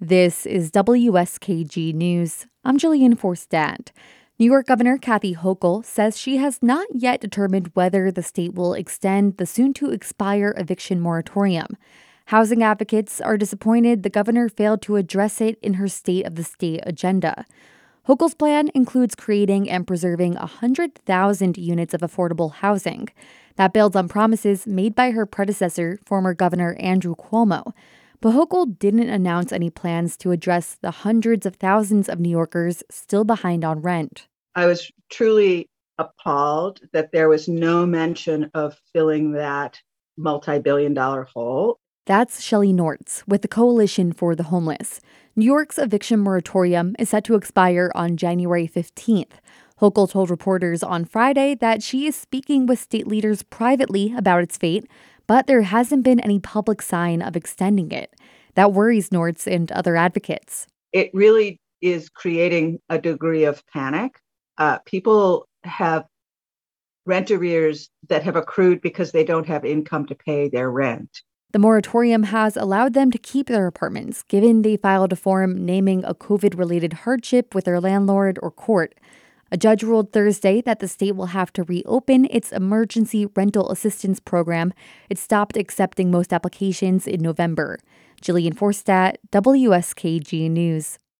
This is WSKG News. I'm Jillian Forstadt. New York Governor Kathy Hochul says she has not yet determined whether the state will extend the soon to expire eviction moratorium. Housing advocates are disappointed the governor failed to address it in her State of the State agenda. Hochul's plan includes creating and preserving 100,000 units of affordable housing. That builds on promises made by her predecessor, former Governor Andrew Cuomo. But Hochul didn't announce any plans to address the hundreds of thousands of New Yorkers still behind on rent. I was truly appalled that there was no mention of filling that multi billion dollar hole. That's Shelly Nortz with the Coalition for the Homeless. New York's eviction moratorium is set to expire on January 15th. Hochul told reporters on Friday that she is speaking with state leaders privately about its fate, but there hasn't been any public sign of extending it. That worries Nortz and other advocates. It really is creating a degree of panic. Uh, people have rent arrears that have accrued because they don't have income to pay their rent. The moratorium has allowed them to keep their apartments, given they filed a form naming a COVID related hardship with their landlord or court. A judge ruled Thursday that the state will have to reopen its emergency rental assistance program. It stopped accepting most applications in November. Jillian Forstadt, WSKG News.